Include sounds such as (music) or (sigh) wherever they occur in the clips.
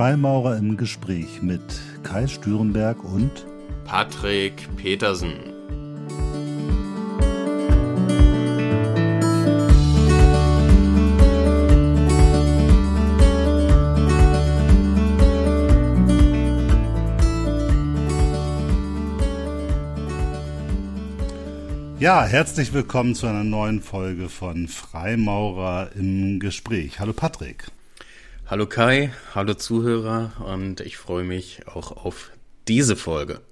Freimaurer im Gespräch mit Kai Stürenberg und Patrick Petersen. Ja, herzlich willkommen zu einer neuen Folge von Freimaurer im Gespräch. Hallo Patrick. Hallo Kai, hallo Zuhörer und ich freue mich auch auf diese Folge.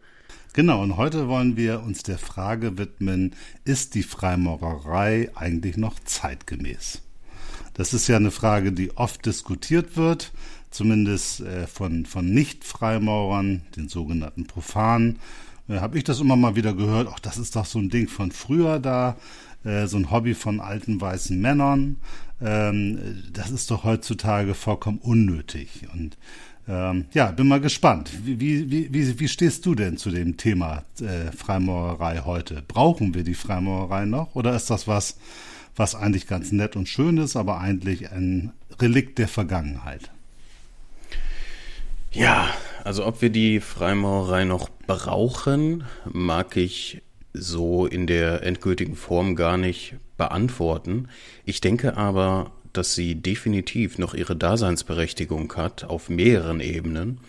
Genau, und heute wollen wir uns der Frage widmen, ist die Freimaurerei eigentlich noch zeitgemäß? Das ist ja eine Frage, die oft diskutiert wird, zumindest äh, von, von Nicht-Freimaurern, den sogenannten Profanen äh, habe ich das immer mal wieder gehört, ach, das ist doch so ein Ding von früher da, äh, so ein Hobby von alten weißen Männern. Ähm, das ist doch heutzutage vollkommen unnötig. Und ähm, ja, bin mal gespannt. Wie, wie, wie, wie stehst du denn zu dem Thema äh, Freimaurerei heute? Brauchen wir die Freimaurerei noch oder ist das was, was eigentlich ganz nett und schön ist, aber eigentlich ein Relikt der Vergangenheit? Ja, also ob wir die Freimaurerei noch brauchen, mag ich so in der endgültigen Form gar nicht beantworten. Ich denke aber, dass sie definitiv noch ihre Daseinsberechtigung hat auf mehreren Ebenen.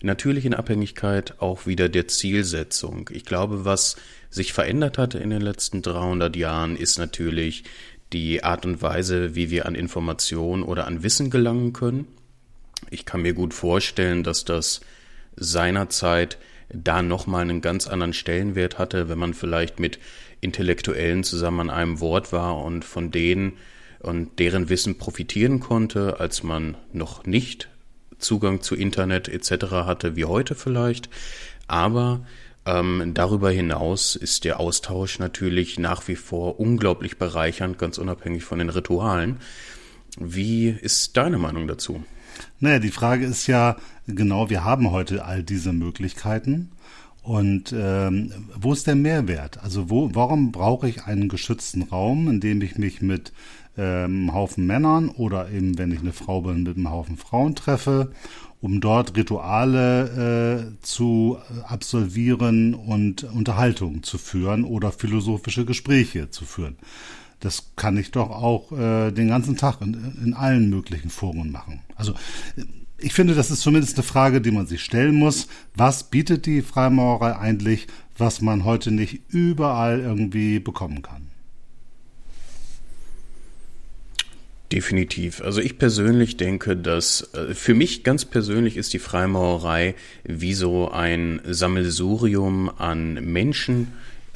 Natürlich in Abhängigkeit auch wieder der Zielsetzung. Ich glaube, was sich verändert hat in den letzten 300 Jahren, ist natürlich die Art und Weise, wie wir an Informationen oder an Wissen gelangen können. Ich kann mir gut vorstellen, dass das seinerzeit da nochmal einen ganz anderen Stellenwert hatte, wenn man vielleicht mit Intellektuellen zusammen an einem Wort war und von denen und deren Wissen profitieren konnte, als man noch nicht Zugang zu Internet etc. hatte, wie heute vielleicht. Aber ähm, darüber hinaus ist der Austausch natürlich nach wie vor unglaublich bereichernd, ganz unabhängig von den Ritualen. Wie ist deine Meinung dazu? Naja, die Frage ist ja genau, wir haben heute all diese Möglichkeiten. Und ähm, wo ist der Mehrwert? Also wo, warum brauche ich einen geschützten Raum, in dem ich mich mit ähm, einem Haufen Männern oder eben, wenn ich eine Frau bin, mit einem Haufen Frauen treffe, um dort Rituale äh, zu absolvieren und Unterhaltung zu führen oder philosophische Gespräche zu führen? Das kann ich doch auch äh, den ganzen Tag in, in allen möglichen Foren machen. Also ich finde, das ist zumindest eine Frage, die man sich stellen muss. Was bietet die Freimaurerei eigentlich, was man heute nicht überall irgendwie bekommen kann? Definitiv. Also ich persönlich denke, dass äh, für mich ganz persönlich ist die Freimaurerei wie so ein Sammelsurium an Menschen,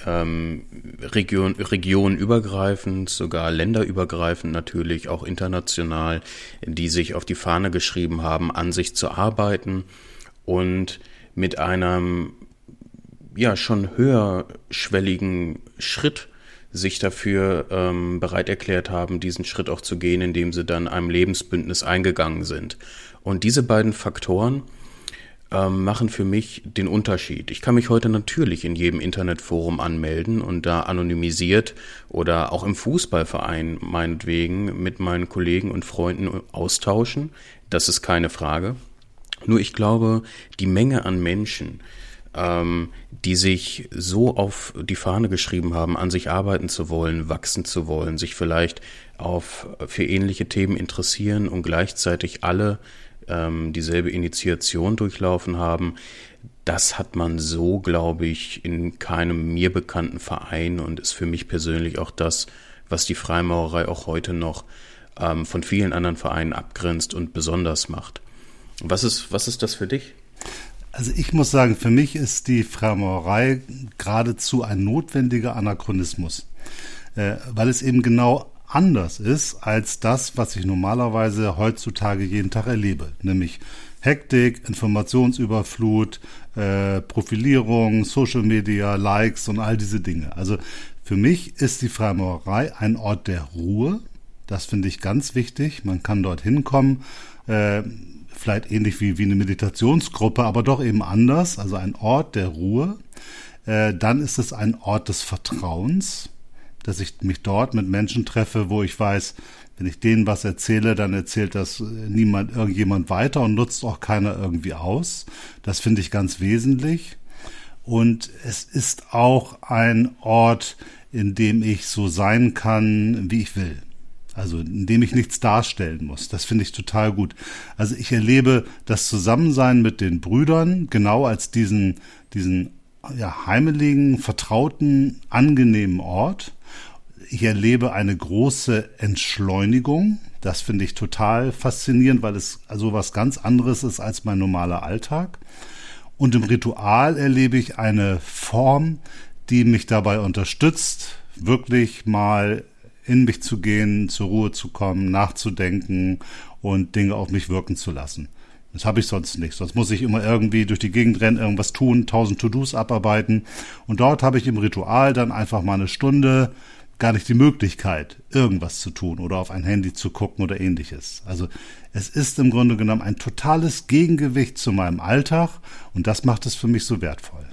ähm, Region, regionenübergreifend, sogar länderübergreifend natürlich, auch international, die sich auf die Fahne geschrieben haben, an sich zu arbeiten und mit einem ja schon höherschwelligen Schritt sich dafür ähm, bereit erklärt haben, diesen Schritt auch zu gehen, indem sie dann einem Lebensbündnis eingegangen sind. Und diese beiden Faktoren ähm, machen für mich den Unterschied. Ich kann mich heute natürlich in jedem Internetforum anmelden und da anonymisiert oder auch im Fußballverein meinetwegen mit meinen Kollegen und Freunden austauschen. Das ist keine Frage. Nur ich glaube, die Menge an Menschen, ähm, die sich so auf die Fahne geschrieben haben, an sich arbeiten zu wollen, wachsen zu wollen, sich vielleicht auf für ähnliche Themen interessieren und gleichzeitig alle ähm, dieselbe Initiation durchlaufen haben. Das hat man so, glaube ich, in keinem mir bekannten Verein und ist für mich persönlich auch das, was die Freimaurerei auch heute noch ähm, von vielen anderen Vereinen abgrenzt und besonders macht. Was ist, was ist das für dich? Also ich muss sagen, für mich ist die Freimaurerei geradezu ein notwendiger Anachronismus, äh, weil es eben genau anders ist als das, was ich normalerweise heutzutage jeden Tag erlebe, nämlich Hektik, Informationsüberflut, äh, Profilierung, Social Media, Likes und all diese Dinge. Also für mich ist die Freimaurerei ein Ort der Ruhe. Das finde ich ganz wichtig. Man kann dort hinkommen, äh, vielleicht ähnlich wie, wie eine Meditationsgruppe, aber doch eben anders. Also ein Ort der Ruhe. Äh, dann ist es ein Ort des Vertrauens. Dass ich mich dort mit Menschen treffe, wo ich weiß, wenn ich denen was erzähle, dann erzählt das niemand irgendjemand weiter und nutzt auch keiner irgendwie aus. Das finde ich ganz wesentlich. Und es ist auch ein Ort, in dem ich so sein kann, wie ich will. Also in dem ich nichts darstellen muss. Das finde ich total gut. Also ich erlebe das Zusammensein mit den Brüdern genau als diesen, diesen ja, heimeligen, vertrauten, angenehmen Ort. Ich erlebe eine große Entschleunigung. Das finde ich total faszinierend, weil es also was ganz anderes ist als mein normaler Alltag. Und im Ritual erlebe ich eine Form, die mich dabei unterstützt, wirklich mal in mich zu gehen, zur Ruhe zu kommen, nachzudenken und Dinge auf mich wirken zu lassen. Das habe ich sonst nicht. Sonst muss ich immer irgendwie durch die Gegend rennen, irgendwas tun, tausend To-Dos abarbeiten. Und dort habe ich im Ritual dann einfach mal eine Stunde gar nicht die Möglichkeit, irgendwas zu tun oder auf ein Handy zu gucken oder ähnliches. Also es ist im Grunde genommen ein totales Gegengewicht zu meinem Alltag und das macht es für mich so wertvoll.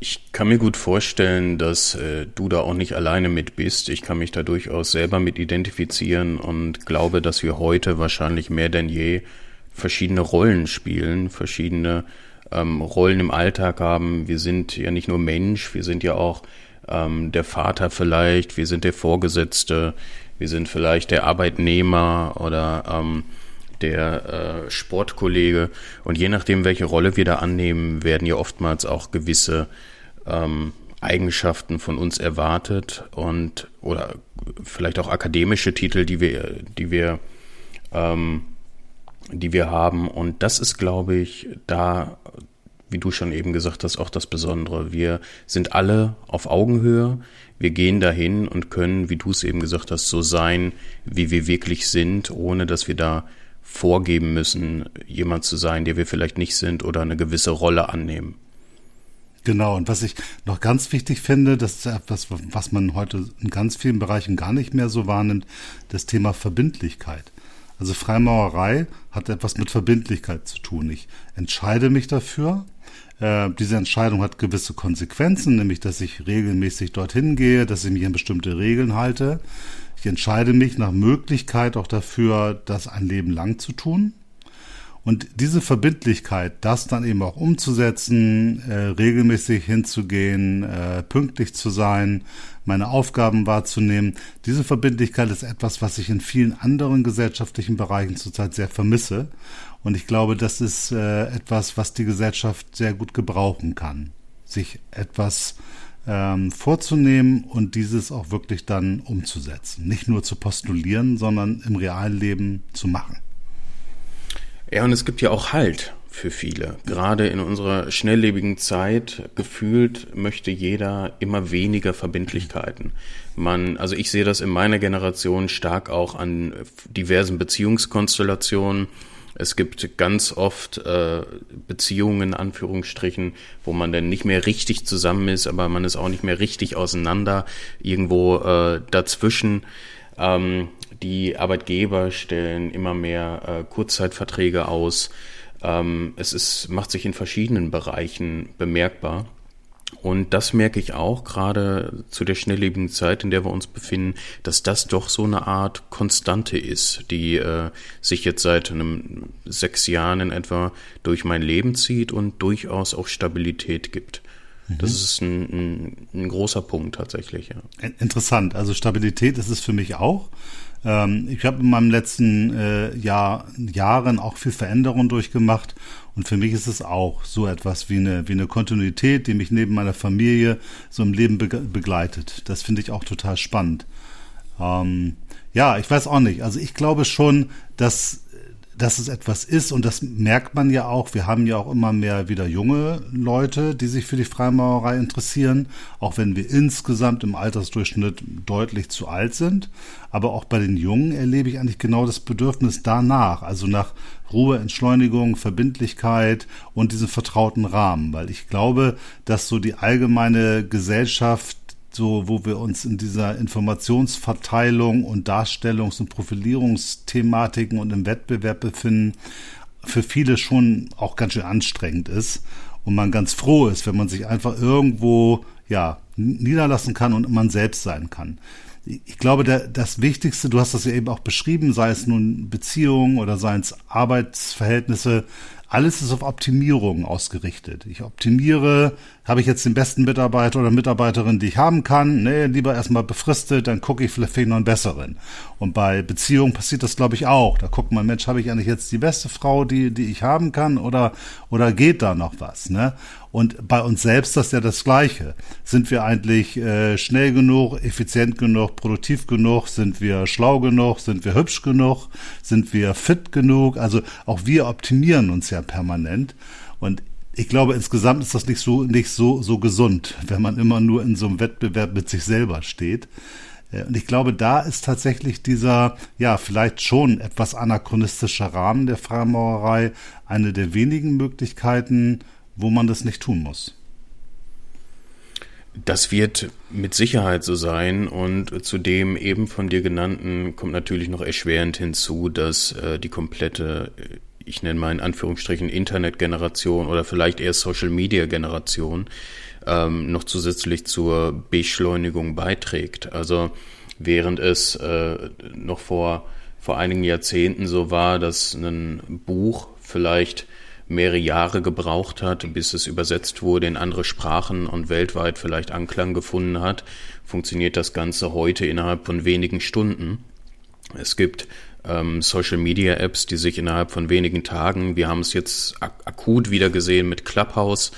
Ich kann mir gut vorstellen, dass äh, du da auch nicht alleine mit bist. Ich kann mich da durchaus selber mit identifizieren und glaube, dass wir heute wahrscheinlich mehr denn je verschiedene Rollen spielen, verschiedene ähm, Rollen im Alltag haben. Wir sind ja nicht nur Mensch, wir sind ja auch ähm, der Vater vielleicht, wir sind der Vorgesetzte, wir sind vielleicht der Arbeitnehmer oder ähm, der äh, Sportkollege. Und je nachdem, welche Rolle wir da annehmen, werden ja oftmals auch gewisse ähm, Eigenschaften von uns erwartet und oder vielleicht auch akademische Titel, die wir, die wir, ähm, die wir haben. Und das ist, glaube ich, da, wie du schon eben gesagt hast, auch das Besondere. Wir sind alle auf Augenhöhe. Wir gehen dahin und können, wie du es eben gesagt hast, so sein, wie wir wirklich sind, ohne dass wir da vorgeben müssen, jemand zu sein, der wir vielleicht nicht sind oder eine gewisse Rolle annehmen. Genau, und was ich noch ganz wichtig finde, das ist etwas, was man heute in ganz vielen Bereichen gar nicht mehr so wahrnimmt, das Thema Verbindlichkeit. Also Freimaurerei hat etwas mit Verbindlichkeit zu tun. Ich entscheide mich dafür. Äh, diese Entscheidung hat gewisse Konsequenzen, nämlich dass ich regelmäßig dorthin gehe, dass ich mich an bestimmte Regeln halte. Ich entscheide mich nach Möglichkeit auch dafür, das ein Leben lang zu tun. Und diese Verbindlichkeit, das dann eben auch umzusetzen, äh, regelmäßig hinzugehen, äh, pünktlich zu sein, meine Aufgaben wahrzunehmen, diese Verbindlichkeit ist etwas, was ich in vielen anderen gesellschaftlichen Bereichen zurzeit sehr vermisse. Und ich glaube, das ist äh, etwas, was die Gesellschaft sehr gut gebrauchen kann. Sich etwas ähm, vorzunehmen und dieses auch wirklich dann umzusetzen. Nicht nur zu postulieren, sondern im realen Leben zu machen. Ja, und es gibt ja auch Halt für viele. Gerade in unserer schnelllebigen Zeit gefühlt möchte jeder immer weniger Verbindlichkeiten. Man, also ich sehe das in meiner Generation stark auch an diversen Beziehungskonstellationen es gibt ganz oft äh, Beziehungen, in Anführungsstrichen, wo man dann nicht mehr richtig zusammen ist, aber man ist auch nicht mehr richtig auseinander, irgendwo äh, dazwischen. Ähm, die Arbeitgeber stellen immer mehr äh, Kurzzeitverträge aus. Ähm, es ist, macht sich in verschiedenen Bereichen bemerkbar. Und das merke ich auch gerade zu der schnelllebigen Zeit, in der wir uns befinden, dass das doch so eine Art Konstante ist, die äh, sich jetzt seit einem sechs Jahren in etwa durch mein Leben zieht und durchaus auch Stabilität gibt. Mhm. Das ist ein, ein, ein, großer Punkt tatsächlich. Ja. Interessant. Also Stabilität ist es für mich auch. Ähm, ich habe in meinem letzten äh, Jahr, Jahren auch viel Veränderung durchgemacht und für mich ist es auch so etwas wie eine, wie eine Kontinuität, die mich neben meiner Familie so im Leben be begleitet. Das finde ich auch total spannend. Ähm, ja, ich weiß auch nicht. Also ich glaube schon, dass dass es etwas ist und das merkt man ja auch. Wir haben ja auch immer mehr wieder junge Leute, die sich für die Freimaurerei interessieren, auch wenn wir insgesamt im Altersdurchschnitt deutlich zu alt sind. Aber auch bei den Jungen erlebe ich eigentlich genau das Bedürfnis danach, also nach Ruhe, Entschleunigung, Verbindlichkeit und diesen vertrauten Rahmen, weil ich glaube, dass so die allgemeine Gesellschaft so, wo wir uns in dieser Informationsverteilung und Darstellungs- und Profilierungsthematiken und im Wettbewerb befinden, für viele schon auch ganz schön anstrengend ist und man ganz froh ist, wenn man sich einfach irgendwo, ja, niederlassen kann und man selbst sein kann. Ich glaube, der, das Wichtigste, du hast das ja eben auch beschrieben, sei es nun Beziehungen oder seien es Arbeitsverhältnisse, alles ist auf Optimierung ausgerichtet. Ich optimiere, habe ich jetzt den besten Mitarbeiter oder Mitarbeiterin, die ich haben kann? Nee, lieber erstmal befristet, dann gucke ich vielleicht noch einen besseren. Und bei Beziehungen passiert das, glaube ich, auch. Da guckt man, Mensch, habe ich eigentlich jetzt die beste Frau, die, die ich haben kann oder, oder geht da noch was? Ne? Und bei uns selbst das ist ja das Gleiche. Sind wir eigentlich äh, schnell genug, effizient genug, produktiv genug? Sind wir schlau genug? Sind wir hübsch genug? Sind wir fit genug? Also auch wir optimieren uns ja permanent. Und ich glaube, insgesamt ist das nicht so, nicht so, so gesund, wenn man immer nur in so einem Wettbewerb mit sich selber steht. Äh, und ich glaube, da ist tatsächlich dieser, ja, vielleicht schon etwas anachronistischer Rahmen der Freimaurerei eine der wenigen Möglichkeiten, wo man das nicht tun muss. Das wird mit Sicherheit so sein und zu dem eben von dir genannten kommt natürlich noch erschwerend hinzu, dass äh, die komplette, äh, ich nenne mal in Anführungsstrichen Internetgeneration oder vielleicht eher Social Media Generation ähm, noch zusätzlich zur Beschleunigung beiträgt. Also während es äh, noch vor, vor einigen Jahrzehnten so war, dass ein Buch vielleicht mehrere Jahre gebraucht hat, bis es übersetzt wurde in andere Sprachen und weltweit vielleicht Anklang gefunden hat, funktioniert das Ganze heute innerhalb von wenigen Stunden. Es gibt ähm, Social Media Apps, die sich innerhalb von wenigen Tagen, wir haben es jetzt ak akut wieder gesehen mit Clubhouse,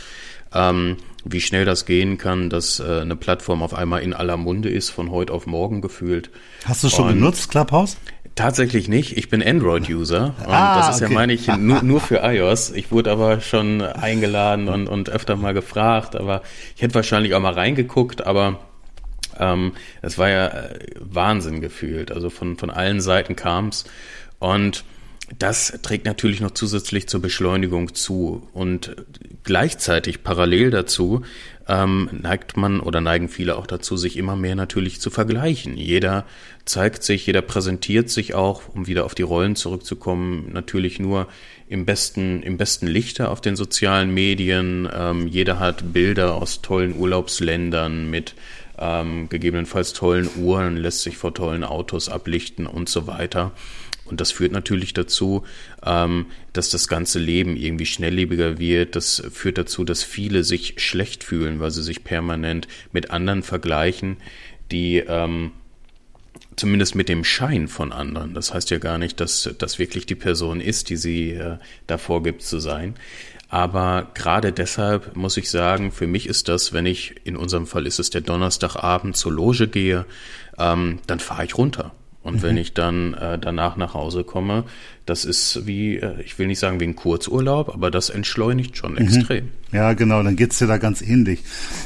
ähm, wie schnell das gehen kann, dass äh, eine Plattform auf einmal in aller Munde ist, von heute auf morgen gefühlt. Hast du schon und genutzt, Clubhouse? Tatsächlich nicht. Ich bin Android-User (laughs) und ah, das ist okay. ja, meine ich, (laughs) nur, nur für iOS. Ich wurde aber schon eingeladen und, und öfter mal gefragt, aber ich hätte wahrscheinlich auch mal reingeguckt, aber ähm, es war ja äh, Wahnsinn gefühlt. Also von, von allen Seiten kam's und das trägt natürlich noch zusätzlich zur Beschleunigung zu und gleichzeitig parallel dazu ähm, neigt man oder neigen viele auch dazu, sich immer mehr natürlich zu vergleichen. Jeder zeigt sich, jeder präsentiert sich auch, um wieder auf die Rollen zurückzukommen, natürlich nur im besten, im besten Lichte auf den sozialen Medien. Ähm, jeder hat Bilder aus tollen Urlaubsländern mit ähm, gegebenenfalls tollen Uhren, lässt sich vor tollen Autos ablichten und so weiter. Und das führt natürlich dazu, ähm, dass das ganze Leben irgendwie schnelllebiger wird. Das führt dazu, dass viele sich schlecht fühlen, weil sie sich permanent mit anderen vergleichen, die ähm, zumindest mit dem Schein von anderen. Das heißt ja gar nicht, dass das wirklich die Person ist, die sie äh, da vorgibt zu sein. Aber gerade deshalb muss ich sagen, für mich ist das, wenn ich, in unserem Fall ist es der Donnerstagabend zur Loge gehe, ähm, dann fahre ich runter. Und mhm. wenn ich dann äh, danach nach Hause komme, das ist wie, äh, ich will nicht sagen wie ein Kurzurlaub, aber das entschleunigt schon mhm. extrem. Ja, genau, dann geht's dir da ganz ähnlich.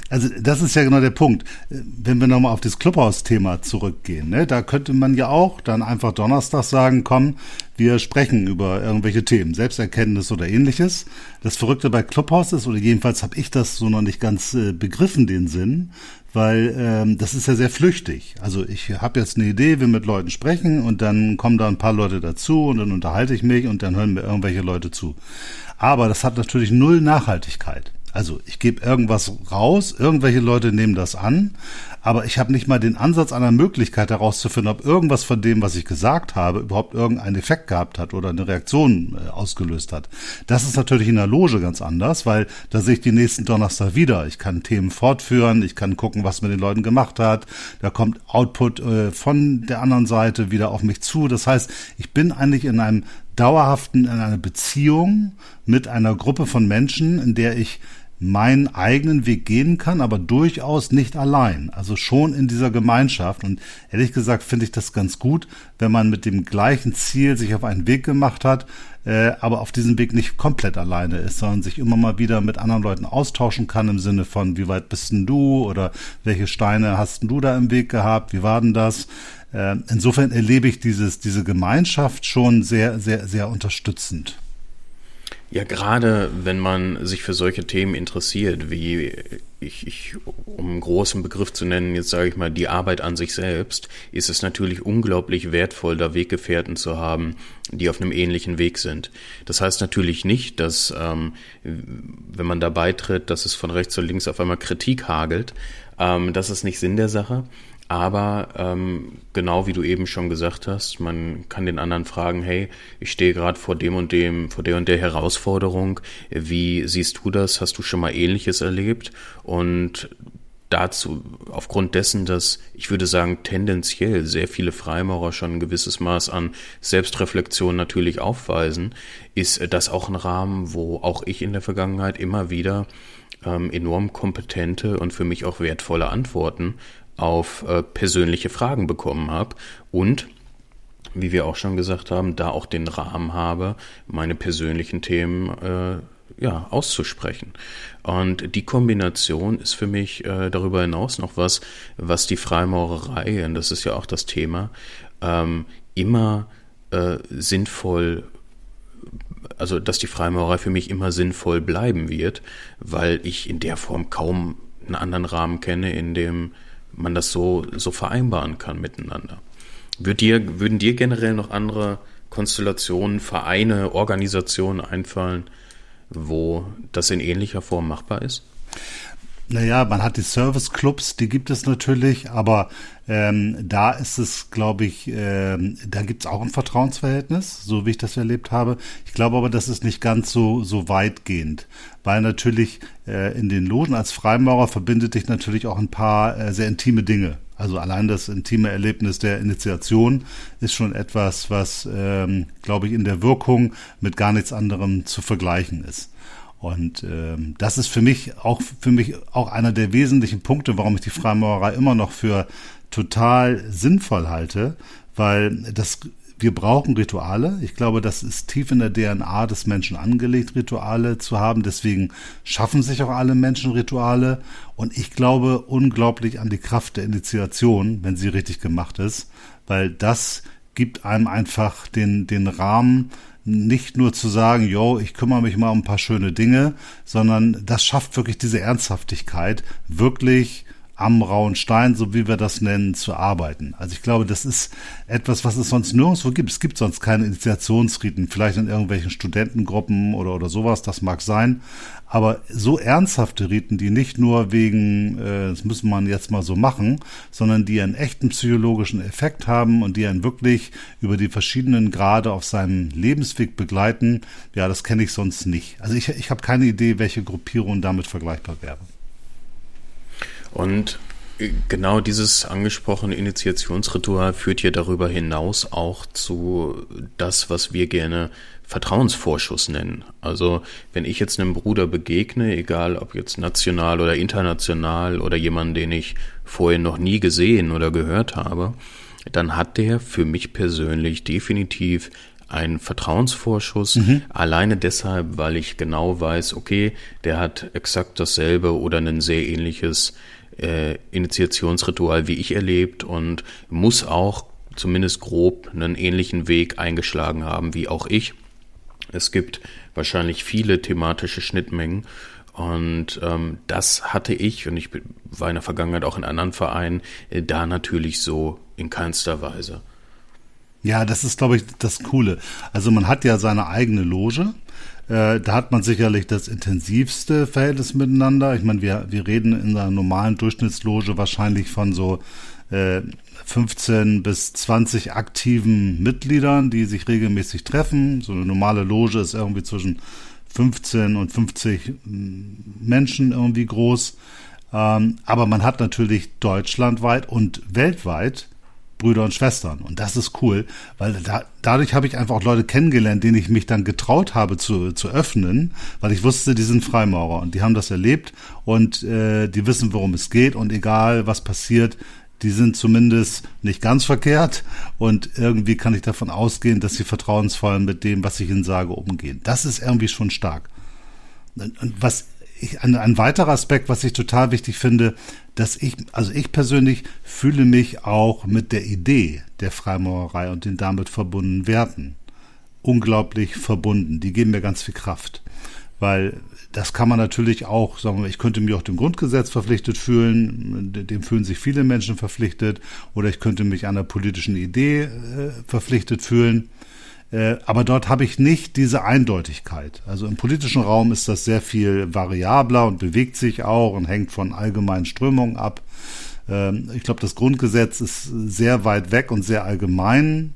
Also das ist ja genau der Punkt. Wenn wir nochmal auf das Clubhaus-Thema zurückgehen, ne, da könnte man ja auch dann einfach Donnerstag sagen, komm, wir sprechen über irgendwelche Themen, Selbsterkenntnis oder ähnliches. Das Verrückte bei Clubhouse ist, oder jedenfalls habe ich das so noch nicht ganz äh, begriffen, den Sinn, weil ähm, das ist ja sehr flüchtig. Also ich habe jetzt eine Idee, will mit Leuten sprechen und dann kommen da ein paar Leute dazu und dann unterhalte ich mich und dann hören mir irgendwelche Leute zu. Aber das hat natürlich null Nachhaltigkeit. Also ich gebe irgendwas raus, irgendwelche Leute nehmen das an, aber ich habe nicht mal den Ansatz einer Möglichkeit herauszufinden, ob irgendwas von dem, was ich gesagt habe, überhaupt irgendeinen Effekt gehabt hat oder eine Reaktion äh, ausgelöst hat. Das ist natürlich in der Loge ganz anders, weil da sehe ich die nächsten Donnerstag wieder. Ich kann Themen fortführen, ich kann gucken, was mit den Leuten gemacht hat. Da kommt Output äh, von der anderen Seite wieder auf mich zu. Das heißt, ich bin eigentlich in einem dauerhaften, in einer Beziehung mit einer Gruppe von Menschen, in der ich meinen eigenen Weg gehen kann, aber durchaus nicht allein. Also schon in dieser Gemeinschaft. Und ehrlich gesagt finde ich das ganz gut, wenn man mit dem gleichen Ziel sich auf einen Weg gemacht hat, äh, aber auf diesem Weg nicht komplett alleine ist, sondern sich immer mal wieder mit anderen Leuten austauschen kann im Sinne von, wie weit bist denn du oder welche Steine hast denn du da im Weg gehabt, wie war denn das? Äh, insofern erlebe ich dieses, diese Gemeinschaft schon sehr, sehr, sehr unterstützend. Ja, gerade wenn man sich für solche Themen interessiert, wie ich, ich um einen großen Begriff zu nennen, jetzt sage ich mal, die Arbeit an sich selbst, ist es natürlich unglaublich wertvoll, da Weggefährten zu haben, die auf einem ähnlichen Weg sind. Das heißt natürlich nicht, dass ähm, wenn man da beitritt, dass es von rechts und links auf einmal Kritik hagelt, Ähm, das ist nicht Sinn der Sache. Aber ähm, genau wie du eben schon gesagt hast, man kann den anderen fragen, hey, ich stehe gerade vor dem und dem, vor der und der Herausforderung. Wie siehst du das? Hast du schon mal Ähnliches erlebt? Und dazu, aufgrund dessen, dass ich würde sagen, tendenziell sehr viele Freimaurer schon ein gewisses Maß an Selbstreflexion natürlich aufweisen, ist das auch ein Rahmen, wo auch ich in der Vergangenheit immer wieder ähm, enorm kompetente und für mich auch wertvolle Antworten auf äh, persönliche Fragen bekommen habe und wie wir auch schon gesagt haben, da auch den Rahmen habe, meine persönlichen Themen äh, ja, auszusprechen. Und die Kombination ist für mich äh, darüber hinaus noch was, was die Freimaurerei, und das ist ja auch das Thema, ähm, immer äh, sinnvoll, also dass die Freimaurerei für mich immer sinnvoll bleiben wird, weil ich in der Form kaum einen anderen Rahmen kenne, in dem man das so, so vereinbaren kann miteinander. Würd dir, würden dir generell noch andere Konstellationen, Vereine, Organisationen einfallen, wo das in ähnlicher Form machbar ist? Naja, man hat die Service-Clubs, die gibt es natürlich, aber ähm, da ist es, glaube ich, ähm, da gibt es auch ein Vertrauensverhältnis, so wie ich das erlebt habe. Ich glaube aber, das ist nicht ganz so, so weitgehend, weil natürlich äh, in den Logen als Freimaurer verbindet dich natürlich auch ein paar äh, sehr intime Dinge. Also allein das intime Erlebnis der Initiation ist schon etwas, was, ähm, glaube ich, in der Wirkung mit gar nichts anderem zu vergleichen ist. Und ähm, das ist für mich auch für mich auch einer der wesentlichen Punkte, warum ich die Freimaurerei immer noch für total sinnvoll halte, weil das wir brauchen Rituale. Ich glaube, das ist tief in der DNA des Menschen angelegt, Rituale zu haben. Deswegen schaffen sich auch alle Menschen Rituale. Und ich glaube unglaublich an die Kraft der Initiation, wenn sie richtig gemacht ist, weil das gibt einem einfach den, den Rahmen, nicht nur zu sagen, yo, ich kümmere mich mal um ein paar schöne Dinge, sondern das schafft wirklich diese Ernsthaftigkeit, wirklich am rauen Stein, so wie wir das nennen, zu arbeiten. Also ich glaube, das ist etwas, was es sonst nirgendwo gibt. Es gibt sonst keine Initiationsriten, vielleicht in irgendwelchen Studentengruppen oder, oder sowas, das mag sein. Aber so ernsthafte Riten, die nicht nur wegen, äh, das müssen man jetzt mal so machen, sondern die einen echten psychologischen Effekt haben und die einen wirklich über die verschiedenen Grade auf seinem Lebensweg begleiten, ja, das kenne ich sonst nicht. Also ich, ich habe keine Idee, welche Gruppierung damit vergleichbar wäre. Und genau dieses angesprochene Initiationsritual führt ja darüber hinaus auch zu das, was wir gerne Vertrauensvorschuss nennen. Also wenn ich jetzt einem Bruder begegne, egal ob jetzt national oder international oder jemand, den ich vorher noch nie gesehen oder gehört habe, dann hat der für mich persönlich definitiv einen Vertrauensvorschuss, mhm. alleine deshalb, weil ich genau weiß, okay, der hat exakt dasselbe oder ein sehr ähnliches äh, Initiationsritual wie ich erlebt und muss auch zumindest grob einen ähnlichen Weg eingeschlagen haben wie auch ich. Es gibt wahrscheinlich viele thematische Schnittmengen und ähm, das hatte ich und ich war in der Vergangenheit auch in anderen Vereinen äh, da natürlich so in keinster Weise. Ja, das ist, glaube ich, das Coole. Also man hat ja seine eigene Loge äh, da hat man sicherlich das intensivste Verhältnis miteinander. Ich meine, wir, wir reden in einer normalen Durchschnittsloge wahrscheinlich von so äh, 15 bis 20 aktiven Mitgliedern, die sich regelmäßig treffen. So eine normale Loge ist irgendwie zwischen 15 und 50 mm, Menschen irgendwie groß. Ähm, aber man hat natürlich deutschlandweit und weltweit Brüder und Schwestern. Und das ist cool, weil da, dadurch habe ich einfach auch Leute kennengelernt, denen ich mich dann getraut habe zu, zu öffnen, weil ich wusste, die sind Freimaurer und die haben das erlebt und äh, die wissen, worum es geht und egal was passiert, die sind zumindest nicht ganz verkehrt und irgendwie kann ich davon ausgehen, dass sie vertrauensvoll mit dem, was ich ihnen sage, umgehen. Das ist irgendwie schon stark. Und was ich, ein, ein weiterer Aspekt, was ich total wichtig finde, dass ich, also ich persönlich fühle mich auch mit der Idee der Freimaurerei und den damit verbundenen Werten unglaublich verbunden. Die geben mir ganz viel Kraft. Weil das kann man natürlich auch, sagen wir, ich könnte mich auch dem Grundgesetz verpflichtet fühlen, dem fühlen sich viele Menschen verpflichtet, oder ich könnte mich einer politischen Idee äh, verpflichtet fühlen. Äh, aber dort habe ich nicht diese Eindeutigkeit. Also im politischen Raum ist das sehr viel variabler und bewegt sich auch und hängt von allgemeinen Strömungen ab. Ähm, ich glaube, das Grundgesetz ist sehr weit weg und sehr allgemein.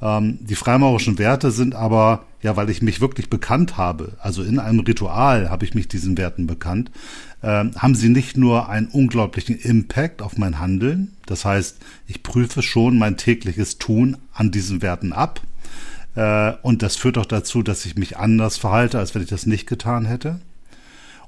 Ähm, die freimaurischen Werte sind aber, ja, weil ich mich wirklich bekannt habe, also in einem Ritual habe ich mich diesen Werten bekannt, ähm, haben sie nicht nur einen unglaublichen Impact auf mein Handeln, das heißt, ich prüfe schon mein tägliches Tun an diesen Werten ab. Äh, und das führt auch dazu, dass ich mich anders verhalte, als wenn ich das nicht getan hätte.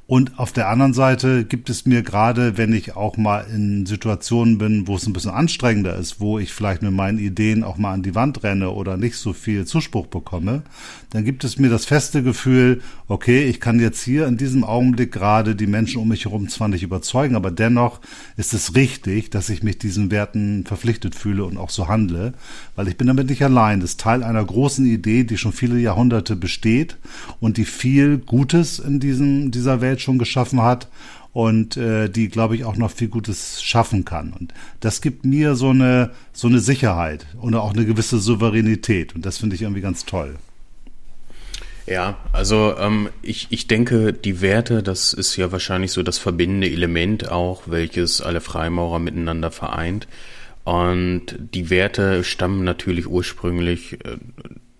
Und auf der anderen Seite gibt es mir gerade, wenn ich auch mal in Situationen bin, wo es ein bisschen anstrengender ist, wo ich vielleicht mit meinen Ideen auch mal an die Wand renne oder nicht so viel Zuspruch bekomme, dann gibt es mir das feste Gefühl, okay, ich kann jetzt hier in diesem Augenblick gerade die Menschen um mich herum zwar nicht überzeugen, aber dennoch ist es richtig, dass ich mich diesen Werten verpflichtet fühle und auch so handle, weil ich bin damit nicht allein. Das ist Teil einer großen Idee, die schon viele Jahrhunderte besteht und die viel Gutes in diesem, dieser Welt Welt schon geschaffen hat und äh, die, glaube ich, auch noch viel Gutes schaffen kann. Und das gibt mir so eine, so eine Sicherheit und auch eine gewisse Souveränität. Und das finde ich irgendwie ganz toll. Ja, also ähm, ich, ich denke, die Werte, das ist ja wahrscheinlich so das verbindende Element auch, welches alle Freimaurer miteinander vereint. Und die Werte stammen natürlich ursprünglich äh,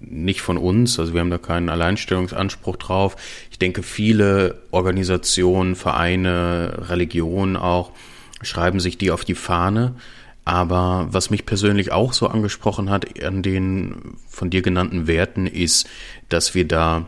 nicht von uns, also wir haben da keinen Alleinstellungsanspruch drauf. Ich denke, viele Organisationen, Vereine, Religionen auch schreiben sich die auf die Fahne. Aber was mich persönlich auch so angesprochen hat an den von dir genannten Werten ist, dass wir da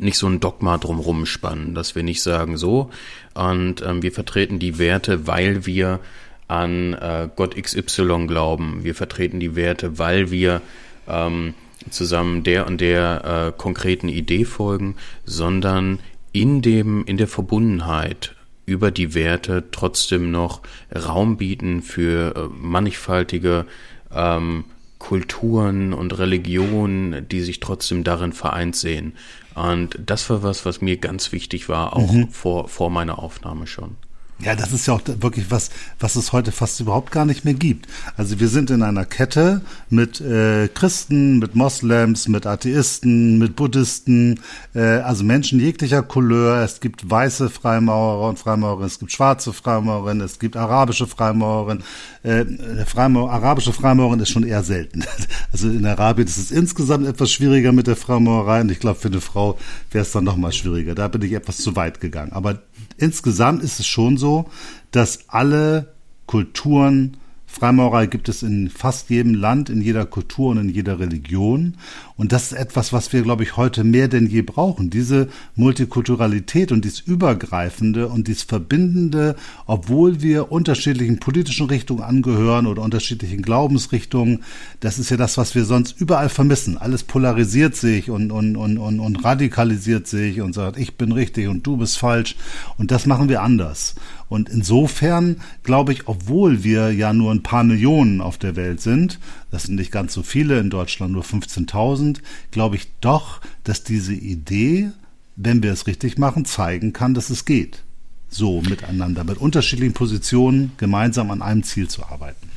nicht so ein Dogma drumrum spannen, dass wir nicht sagen so und ähm, wir vertreten die Werte, weil wir an äh, Gott XY glauben. Wir vertreten die Werte, weil wir ähm, zusammen der und der äh, konkreten Idee folgen, sondern in dem, in der Verbundenheit über die Werte trotzdem noch Raum bieten für äh, mannigfaltige ähm, Kulturen und Religionen, die sich trotzdem darin vereint sehen. Und das war was, was mir ganz wichtig war, auch mhm. vor, vor meiner Aufnahme schon. Ja, das ist ja auch wirklich was, was es heute fast überhaupt gar nicht mehr gibt. Also wir sind in einer Kette mit äh, Christen, mit Moslems, mit Atheisten, mit Buddhisten, äh, also Menschen jeglicher Couleur. Es gibt weiße Freimaurer und Freimaurerinnen, es gibt schwarze Freimaurerinnen, es gibt arabische Freimaurerinnen. Äh, Freimaurer, arabische Freimaurerin ist schon eher selten. (laughs) Also in Arabien ist es insgesamt etwas schwieriger mit der Freimaurerei und ich glaube, für eine Frau wäre es dann noch mal schwieriger. Da bin ich etwas zu weit gegangen. Aber insgesamt ist es schon so, dass alle Kulturen Freimaurer gibt es in fast jedem Land, in jeder Kultur und in jeder Religion. Und das ist etwas, was wir, glaube ich, heute mehr denn je brauchen. Diese Multikulturalität und dies Übergreifende und dies Verbindende, obwohl wir unterschiedlichen politischen Richtungen angehören oder unterschiedlichen Glaubensrichtungen. Das ist ja das, was wir sonst überall vermissen. Alles polarisiert sich und, und, und, und, und radikalisiert sich und sagt, ich bin richtig und du bist falsch. Und das machen wir anders. Und insofern glaube ich, obwohl wir ja nur ein paar Millionen auf der Welt sind, das sind nicht ganz so viele, in Deutschland nur 15.000, glaube ich doch, dass diese Idee, wenn wir es richtig machen, zeigen kann, dass es geht. So miteinander, mit unterschiedlichen Positionen gemeinsam an einem Ziel zu arbeiten.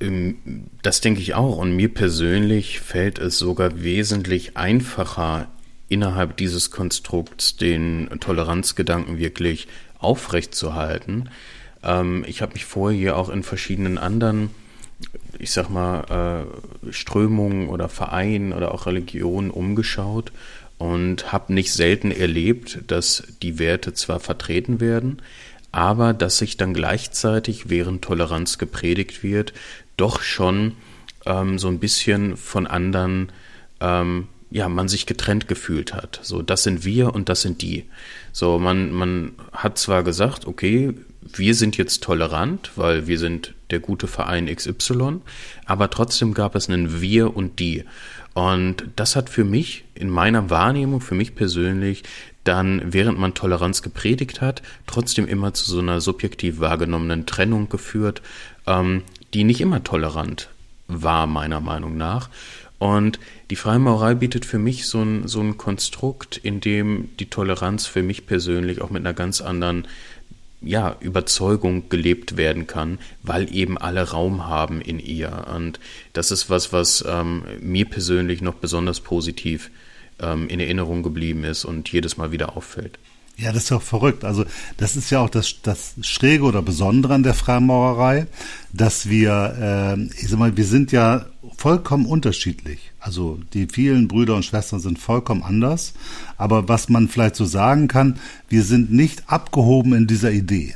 Ähm, das denke ich auch. Und mir persönlich fällt es sogar wesentlich einfacher, innerhalb dieses Konstrukts den Toleranzgedanken wirklich aufrechtzuerhalten. Ähm, ich habe mich vorher hier auch in verschiedenen anderen, ich sag mal, äh, Strömungen oder Vereinen oder auch Religionen umgeschaut und habe nicht selten erlebt, dass die Werte zwar vertreten werden, aber dass sich dann gleichzeitig, während Toleranz gepredigt wird, doch schon ähm, so ein bisschen von anderen ähm, ja, man sich getrennt gefühlt hat. So, das sind wir und das sind die. So, man, man hat zwar gesagt, okay, wir sind jetzt tolerant, weil wir sind der gute Verein XY, aber trotzdem gab es einen Wir und die. Und das hat für mich, in meiner Wahrnehmung, für mich persönlich, dann, während man Toleranz gepredigt hat, trotzdem immer zu so einer subjektiv wahrgenommenen Trennung geführt, ähm, die nicht immer tolerant war, meiner Meinung nach. Und die Freimaurerei bietet für mich so ein, so ein Konstrukt, in dem die Toleranz für mich persönlich auch mit einer ganz anderen ja, Überzeugung gelebt werden kann, weil eben alle Raum haben in ihr. Und das ist was, was ähm, mir persönlich noch besonders positiv ähm, in Erinnerung geblieben ist und jedes Mal wieder auffällt. Ja, das ist ja auch verrückt. Also das ist ja auch das, das Schräge oder Besondere an der Freimaurerei, dass wir, äh, ich sag mal, wir sind ja vollkommen unterschiedlich. Also die vielen Brüder und Schwestern sind vollkommen anders. Aber was man vielleicht so sagen kann, wir sind nicht abgehoben in dieser Idee.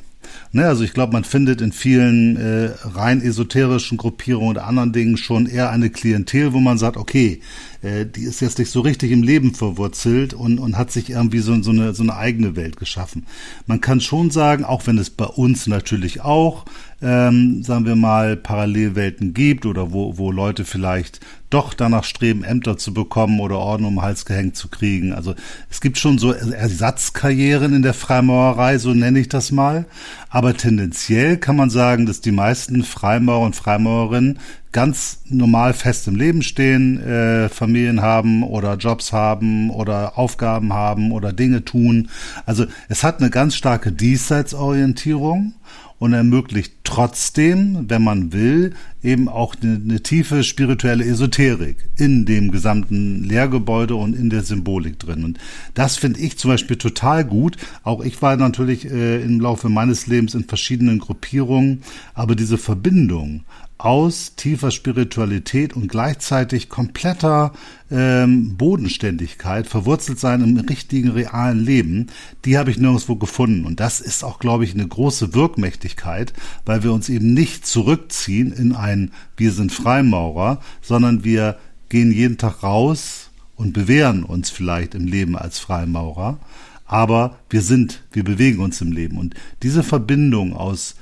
Ne, also ich glaube, man findet in vielen äh, rein esoterischen Gruppierungen oder anderen Dingen schon eher eine Klientel, wo man sagt, okay, äh, die ist jetzt nicht so richtig im Leben verwurzelt und, und hat sich irgendwie so, so, eine, so eine eigene Welt geschaffen. Man kann schon sagen, auch wenn es bei uns natürlich auch ähm, sagen wir mal, Parallelwelten gibt oder wo, wo Leute vielleicht doch danach streben, Ämter zu bekommen oder Orden um den Hals gehängt zu kriegen. Also es gibt schon so Ersatzkarrieren in der Freimaurerei, so nenne ich das mal. Aber tendenziell kann man sagen, dass die meisten Freimaurer und Freimaurerinnen ganz normal fest im Leben stehen, äh, Familien haben oder Jobs haben oder Aufgaben haben oder Dinge tun. Also es hat eine ganz starke Diesseitsorientierung und ermöglicht trotzdem, wenn man will, eben auch eine, eine, tiefe spirituelle Esoterik in dem gesamten Lehrgebäude und in der Symbolik drin. Und das finde ich zum Beispiel total gut. Auch ich war natürlich äh, im Laufe meines Lebens in verschiedenen Gruppierungen, aber diese Verbindung aus tiefer Spiritualität und gleichzeitig kompletter ähm, Bodenständigkeit, verwurzelt sein im richtigen, realen Leben, die habe ich nirgendwo gefunden. Und das ist auch, glaube ich, eine große Wirkmächtigkeit, weil wir uns eben nicht zurückziehen in ein Wir sind Freimaurer, sondern wir gehen jeden Tag raus und bewähren uns vielleicht im Leben als Freimaurer. Aber wir sind, wir bewegen uns im Leben. Und diese Verbindung aus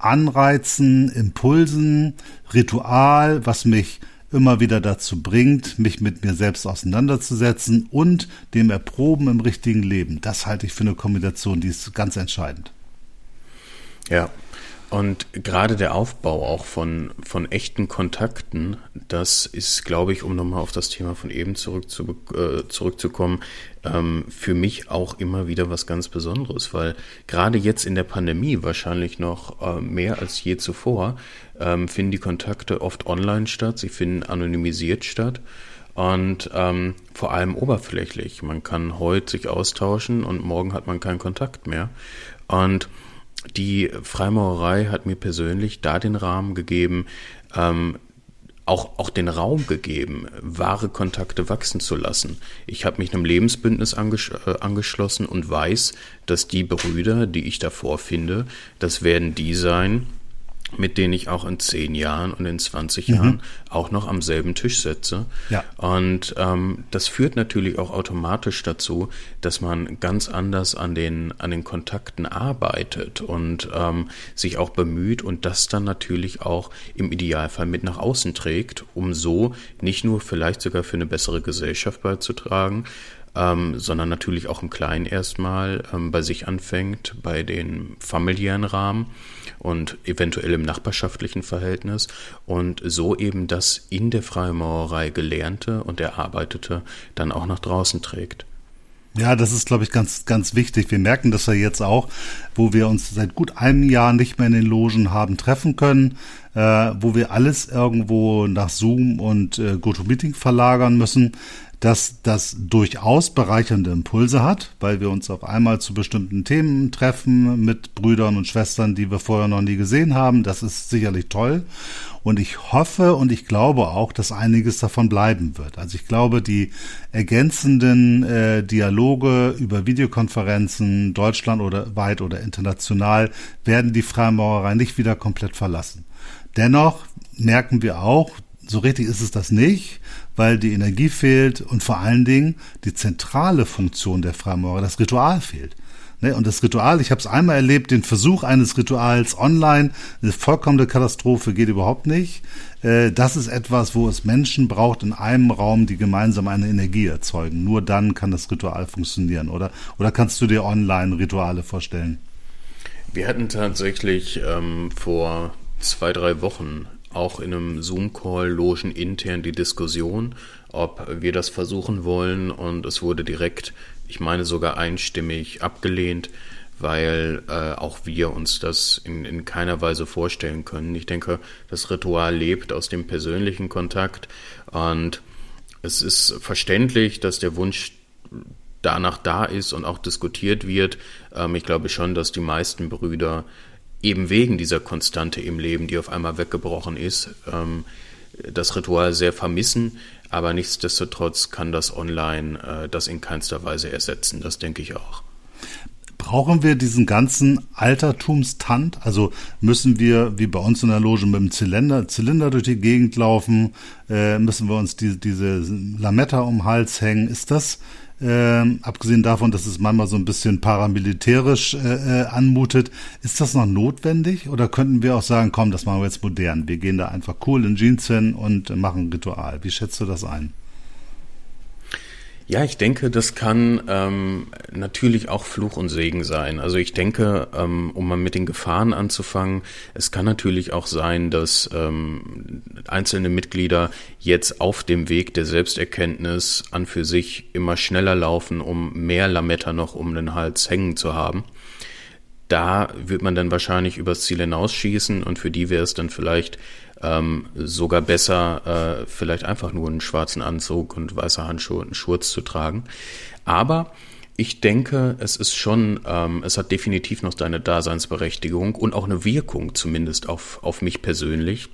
Anreizen, Impulsen, Ritual, was mich immer wieder dazu bringt, mich mit mir selbst auseinanderzusetzen und dem Erproben im richtigen Leben. Das halte ich für eine Kombination, die ist ganz entscheidend. Ja, und gerade der Aufbau auch von, von echten Kontakten, das ist, glaube ich, um nochmal auf das Thema von eben zurück zu, äh, zurückzukommen, ähm, für mich auch immer wieder was ganz Besonderes, weil gerade jetzt in der Pandemie wahrscheinlich noch äh, mehr als je zuvor ähm, finden die Kontakte oft online statt, sie finden anonymisiert statt und ähm, vor allem oberflächlich. Man kann heute sich austauschen und morgen hat man keinen Kontakt mehr. Und die Freimaurerei hat mir persönlich da den Rahmen gegeben, ähm, auch, auch den Raum gegeben, wahre Kontakte wachsen zu lassen. Ich habe mich einem Lebensbündnis angesch äh, angeschlossen und weiß, dass die Brüder, die ich davor finde, das werden die sein, mit denen ich auch in zehn Jahren und in 20 mhm. Jahren auch noch am selben Tisch sitze. Ja. Und ähm, das führt natürlich auch automatisch dazu, dass man ganz anders an den, an den Kontakten arbeitet und ähm, sich auch bemüht und das dann natürlich auch im Idealfall mit nach außen trägt, um so nicht nur vielleicht sogar für eine bessere Gesellschaft beizutragen, ähm, sondern natürlich auch im Kleinen erstmal ähm, bei sich anfängt, bei den familiären Rahmen und eventuell im nachbarschaftlichen Verhältnis und so eben das in der Freimaurerei Gelernte und Erarbeitete dann auch nach draußen trägt. Ja, das ist, glaube ich, ganz, ganz wichtig. Wir merken das ja jetzt auch, wo wir uns seit gut einem Jahr nicht mehr in den Logen haben treffen können, äh, wo wir alles irgendwo nach Zoom und äh, GoToMeeting verlagern müssen dass das durchaus bereichernde Impulse hat, weil wir uns auf einmal zu bestimmten Themen treffen mit Brüdern und Schwestern, die wir vorher noch nie gesehen haben. Das ist sicherlich toll. Und ich hoffe und ich glaube auch, dass einiges davon bleiben wird. Also ich glaube, die ergänzenden äh, Dialoge über Videokonferenzen, Deutschland oder weit oder international, werden die Freimaurerei nicht wieder komplett verlassen. Dennoch merken wir auch, so richtig ist es das nicht, weil die Energie fehlt und vor allen Dingen die zentrale Funktion der Freimaurer, das Ritual fehlt. Ne, und das Ritual, ich habe es einmal erlebt, den Versuch eines Rituals online, eine vollkommene Katastrophe geht überhaupt nicht. Äh, das ist etwas, wo es Menschen braucht in einem Raum, die gemeinsam eine Energie erzeugen. Nur dann kann das Ritual funktionieren, oder? Oder kannst du dir online Rituale vorstellen? Wir hatten tatsächlich ähm, vor zwei, drei Wochen auch in einem Zoom-Call logen intern die Diskussion, ob wir das versuchen wollen und es wurde direkt, ich meine sogar einstimmig abgelehnt, weil äh, auch wir uns das in, in keiner Weise vorstellen können. Ich denke, das Ritual lebt aus dem persönlichen Kontakt und es ist verständlich, dass der Wunsch danach da ist und auch diskutiert wird. Ähm, ich glaube schon, dass die meisten Brüder eben wegen dieser Konstante im Leben, die auf einmal weggebrochen ist, ähm, das Ritual sehr vermissen. Aber nichtsdestotrotz kann das online äh, das in keinster Weise ersetzen. Das denke ich auch. Brauchen wir diesen ganzen Altertumstand? Also müssen wir, wie bei uns in der Loge, mit dem Zylinder, Zylinder durch die Gegend laufen? Äh, müssen wir uns die, diese Lametta um den Hals hängen? Ist das äh, abgesehen davon, dass es manchmal so ein bisschen paramilitärisch äh, äh, anmutet, ist das noch notwendig oder könnten wir auch sagen, komm, das machen wir jetzt modern, wir gehen da einfach cool in Jeans hin und machen ein Ritual. Wie schätzt du das ein? Ja, ich denke, das kann ähm, natürlich auch Fluch und Segen sein. Also ich denke, ähm, um mal mit den Gefahren anzufangen, es kann natürlich auch sein, dass ähm, einzelne Mitglieder jetzt auf dem Weg der Selbsterkenntnis an für sich immer schneller laufen, um mehr Lametta noch um den Hals hängen zu haben. Da wird man dann wahrscheinlich übers Ziel hinausschießen und für die wäre es dann vielleicht ähm, sogar besser, äh, vielleicht einfach nur einen schwarzen Anzug und weiße Handschuhe und einen Schurz zu tragen. Aber ich denke, es ist schon, ähm, es hat definitiv noch seine Daseinsberechtigung und auch eine Wirkung zumindest auf, auf mich persönlich,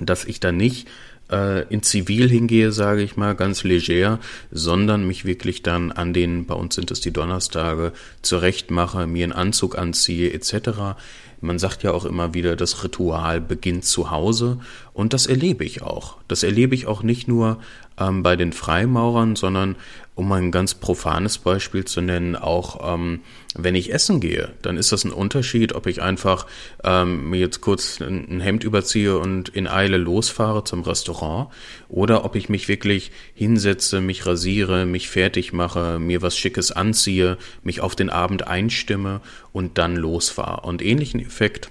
dass ich da nicht äh, in Zivil hingehe, sage ich mal, ganz leger, sondern mich wirklich dann an den, bei uns sind es die Donnerstage, zurechtmache, mir einen Anzug anziehe etc. Man sagt ja auch immer wieder, das Ritual beginnt zu Hause und das erlebe ich auch. Das erlebe ich auch nicht nur ähm, bei den Freimaurern, sondern um ein ganz profanes Beispiel zu nennen, auch ähm, wenn ich essen gehe, dann ist das ein Unterschied, ob ich einfach ähm, mir jetzt kurz ein, ein Hemd überziehe und in Eile losfahre zum Restaurant oder ob ich mich wirklich hinsetze, mich rasiere, mich fertig mache, mir was Schickes anziehe, mich auf den Abend einstimme und dann losfahre. Und ähnlichen Effekt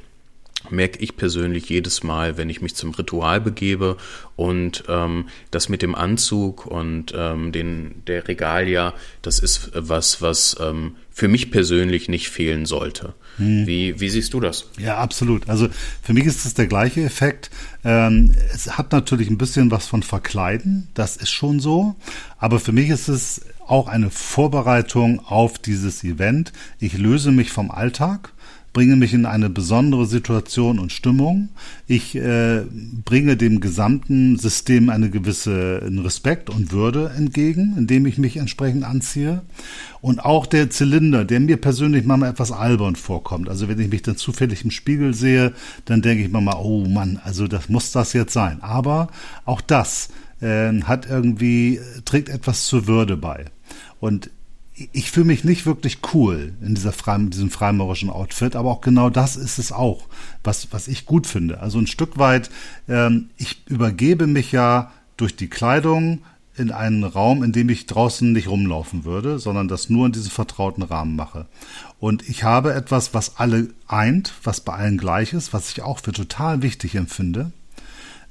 merke ich persönlich jedes Mal, wenn ich mich zum Ritual begebe und ähm, das mit dem Anzug und ähm, den der Regalia, das ist was, was ähm, für mich persönlich nicht fehlen sollte. Hm. Wie, wie siehst du das? Ja, absolut. Also für mich ist es der gleiche Effekt. Ähm, es hat natürlich ein bisschen was von Verkleiden, das ist schon so. Aber für mich ist es auch eine Vorbereitung auf dieses Event. Ich löse mich vom Alltag bringe mich in eine besondere Situation und Stimmung. Ich äh, bringe dem gesamten System eine gewisse Respekt und Würde entgegen, indem ich mich entsprechend anziehe. Und auch der Zylinder, der mir persönlich manchmal etwas albern vorkommt. Also wenn ich mich dann zufällig im Spiegel sehe, dann denke ich manchmal, oh Mann, also das muss das jetzt sein. Aber auch das äh, hat irgendwie, trägt etwas zur Würde bei. Und ich fühle mich nicht wirklich cool in dieser Freim, diesem freimaurischen Outfit, aber auch genau das ist es auch, was, was ich gut finde. Also ein Stück weit, ähm, ich übergebe mich ja durch die Kleidung in einen Raum, in dem ich draußen nicht rumlaufen würde, sondern das nur in diesem vertrauten Rahmen mache. Und ich habe etwas, was alle eint, was bei allen gleich ist, was ich auch für total wichtig empfinde.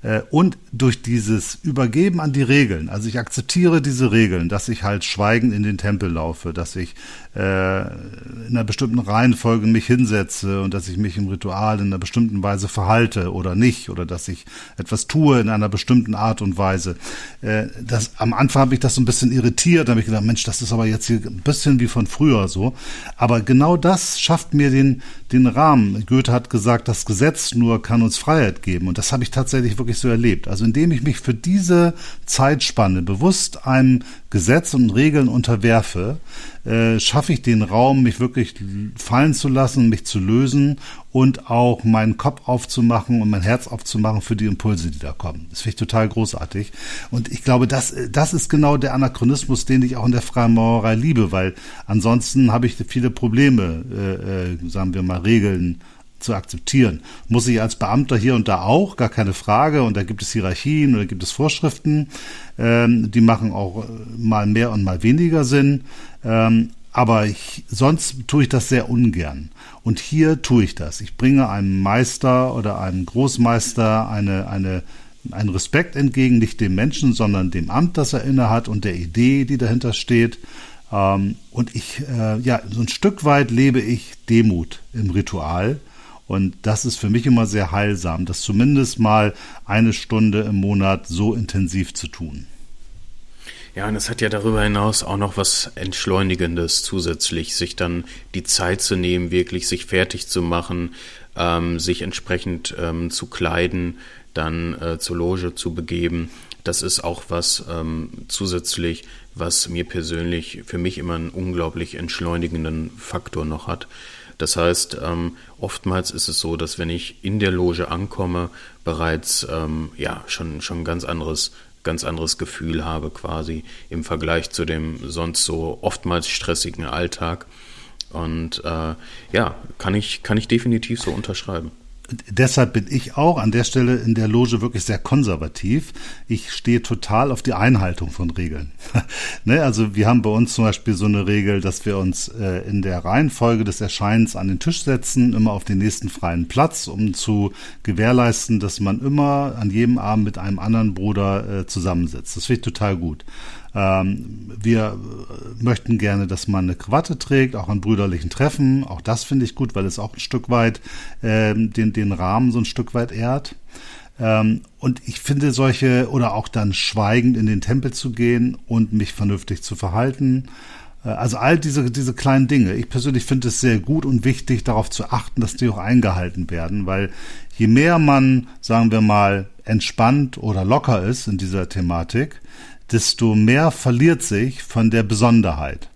Äh, und durch dieses Übergeben an die Regeln, also ich akzeptiere diese Regeln, dass ich halt schweigend in den Tempel laufe, dass ich äh, in einer bestimmten Reihenfolge mich hinsetze und dass ich mich im Ritual in einer bestimmten Weise verhalte oder nicht oder dass ich etwas tue in einer bestimmten Art und Weise. Äh, das, am Anfang habe ich das so ein bisschen irritiert, da habe ich gedacht, Mensch, das ist aber jetzt hier ein bisschen wie von früher so. Aber genau das schafft mir den, den Rahmen. Goethe hat gesagt, das Gesetz nur kann uns Freiheit geben und das habe ich tatsächlich wirklich wirklich so erlebt. Also indem ich mich für diese Zeitspanne bewusst einem Gesetz und Regeln unterwerfe, äh, schaffe ich den Raum, mich wirklich fallen zu lassen, mich zu lösen und auch meinen Kopf aufzumachen und mein Herz aufzumachen für die Impulse, die da kommen. Das finde ich total großartig. Und ich glaube, das, das ist genau der Anachronismus, den ich auch in der Freimaurerei liebe, weil ansonsten habe ich viele Probleme, äh, äh, sagen wir mal, Regeln zu akzeptieren. Muss ich als Beamter hier und da auch, gar keine Frage. Und da gibt es Hierarchien oder gibt es Vorschriften, ähm, die machen auch äh, mal mehr und mal weniger Sinn. Ähm, aber ich, sonst tue ich das sehr ungern. Und hier tue ich das. Ich bringe einem Meister oder einem Großmeister eine, eine, einen Respekt entgegen, nicht dem Menschen, sondern dem Amt, das er innehat und der Idee, die dahinter steht. Ähm, und ich, äh, ja, so ein Stück weit lebe ich Demut im Ritual. Und das ist für mich immer sehr heilsam, das zumindest mal eine Stunde im Monat so intensiv zu tun. Ja, und es hat ja darüber hinaus auch noch was Entschleunigendes zusätzlich, sich dann die Zeit zu nehmen, wirklich sich fertig zu machen, ähm, sich entsprechend ähm, zu kleiden, dann äh, zur Loge zu begeben. Das ist auch was ähm, zusätzlich, was mir persönlich für mich immer einen unglaublich entschleunigenden Faktor noch hat. Das heißt, ähm, oftmals ist es so, dass wenn ich in der Loge ankomme, bereits ähm, ja schon schon ganz anderes ganz anderes Gefühl habe quasi im Vergleich zu dem sonst so oftmals stressigen Alltag. Und äh, ja, kann ich, kann ich definitiv so unterschreiben deshalb bin ich auch an der Stelle in der Loge wirklich sehr konservativ. Ich stehe total auf die Einhaltung von Regeln. (laughs) ne, also wir haben bei uns zum Beispiel so eine Regel, dass wir uns äh, in der Reihenfolge des Erscheinens an den Tisch setzen, immer auf den nächsten freien Platz, um zu gewährleisten, dass man immer an jedem Abend mit einem anderen Bruder äh, zusammensitzt. Das finde ich total gut. Ähm, wir möchten gerne, dass man eine Krawatte trägt, auch an brüderlichen Treffen. Auch das finde ich gut, weil es auch ein Stück weit ähm, den, den Rahmen so ein Stück weit ehrt. Ähm, und ich finde solche, oder auch dann schweigend in den Tempel zu gehen und mich vernünftig zu verhalten. Äh, also all diese, diese kleinen Dinge. Ich persönlich finde es sehr gut und wichtig, darauf zu achten, dass die auch eingehalten werden, weil je mehr man, sagen wir mal, entspannt oder locker ist in dieser Thematik, desto mehr verliert sich von der Besonderheit.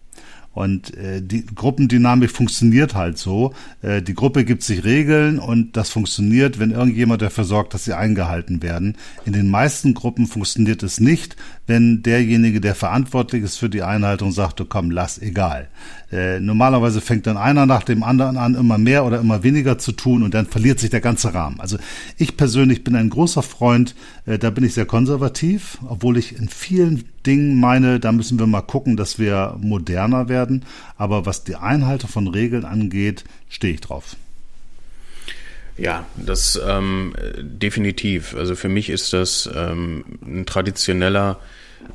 Und äh, die Gruppendynamik funktioniert halt so. Äh, die Gruppe gibt sich Regeln und das funktioniert, wenn irgendjemand dafür sorgt, dass sie eingehalten werden. In den meisten Gruppen funktioniert es nicht, wenn derjenige, der verantwortlich ist für die Einhaltung, sagt, du komm, lass, egal. Äh, normalerweise fängt dann einer nach dem anderen an, immer mehr oder immer weniger zu tun und dann verliert sich der ganze Rahmen. Also ich persönlich bin ein großer Freund, äh, da bin ich sehr konservativ, obwohl ich in vielen Dingen meine, da müssen wir mal gucken, dass wir moderner werden. Aber was die Einhalte von Regeln angeht, stehe ich drauf. Ja, das ähm, definitiv. Also für mich ist das ähm, ein traditioneller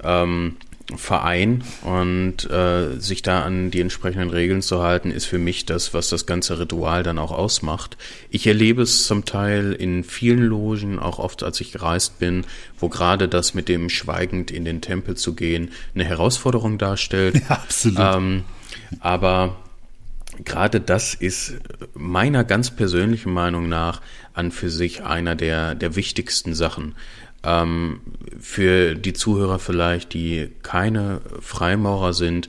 ähm, Verein und äh, sich da an die entsprechenden Regeln zu halten, ist für mich das, was das ganze Ritual dann auch ausmacht. Ich erlebe es zum Teil in vielen Logen, auch oft als ich gereist bin, wo gerade das mit dem schweigend in den Tempel zu gehen eine Herausforderung darstellt. (laughs) Ja, absolut. Ähm, aber gerade das ist meiner ganz persönlichen Meinung nach an für sich einer der, der wichtigsten Sachen. Ähm, für die Zuhörer vielleicht, die keine Freimaurer sind,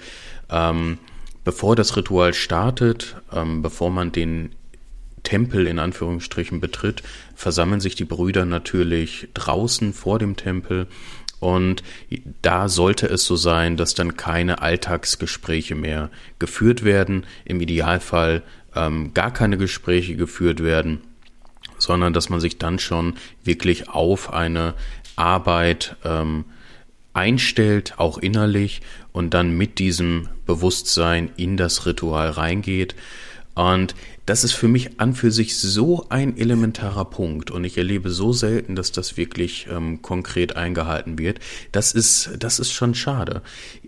ähm, bevor das Ritual startet, ähm, bevor man den Tempel in Anführungsstrichen betritt, versammeln sich die Brüder natürlich draußen vor dem Tempel und da sollte es so sein, dass dann keine Alltagsgespräche mehr geführt werden, im Idealfall ähm, gar keine Gespräche geführt werden sondern dass man sich dann schon wirklich auf eine Arbeit ähm, einstellt, auch innerlich, und dann mit diesem Bewusstsein in das Ritual reingeht. Und das ist für mich an für sich so ein elementarer Punkt und ich erlebe so selten, dass das wirklich ähm, konkret eingehalten wird. Das ist, das ist schon schade.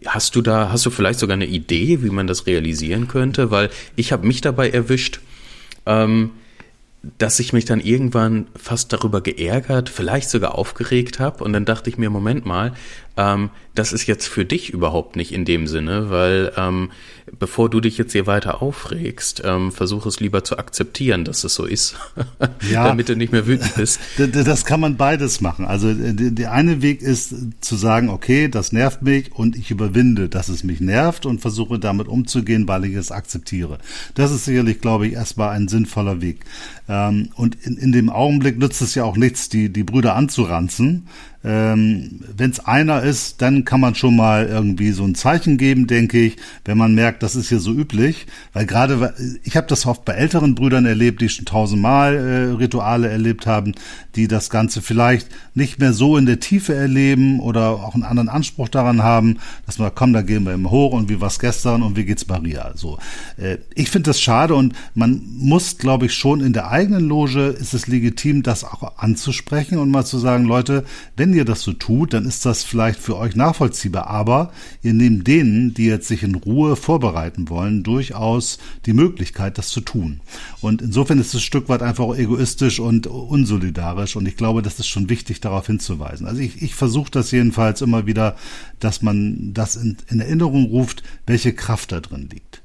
Hast du da, hast du vielleicht sogar eine Idee, wie man das realisieren könnte? Weil ich habe mich dabei erwischt. Ähm, dass ich mich dann irgendwann fast darüber geärgert, vielleicht sogar aufgeregt habe. Und dann dachte ich mir, Moment mal, ähm, das ist jetzt für dich überhaupt nicht in dem Sinne, weil ähm, bevor du dich jetzt hier weiter aufregst, ähm, versuch es lieber zu akzeptieren, dass es so ist, (laughs) ja, damit du nicht mehr wütend bist. (laughs) Das kann man beides machen. Also der eine Weg ist zu sagen, okay, das nervt mich und ich überwinde, dass es mich nervt und versuche damit umzugehen, weil ich es akzeptiere. Das ist sicherlich, glaube ich, erstmal ein sinnvoller Weg. Ähm, und in, in dem Augenblick nützt es ja auch nichts, die, die Brüder anzuranzen, ähm, Wenn es einer ist, dann kann man schon mal irgendwie so ein Zeichen geben, denke ich, wenn man merkt, das ist hier so üblich. Weil gerade, ich habe das oft bei älteren Brüdern erlebt, die schon tausendmal äh, Rituale erlebt haben, die das Ganze vielleicht nicht mehr so in der Tiefe erleben oder auch einen anderen Anspruch daran haben, dass man, komm, da gehen wir immer hoch und wie war's gestern und wie geht's Maria. So, äh, ich finde das schade und man muss, glaube ich, schon in der eigenen Loge ist es legitim, das auch anzusprechen und mal zu sagen, Leute, wenn wenn ihr das so tut, dann ist das vielleicht für euch nachvollziehbar, aber ihr nehmt denen, die jetzt sich in Ruhe vorbereiten wollen, durchaus die Möglichkeit, das zu tun. Und insofern ist es ein Stück weit einfach egoistisch und unsolidarisch und ich glaube, das ist schon wichtig, darauf hinzuweisen. Also ich, ich versuche das jedenfalls immer wieder, dass man das in, in Erinnerung ruft, welche Kraft da drin liegt.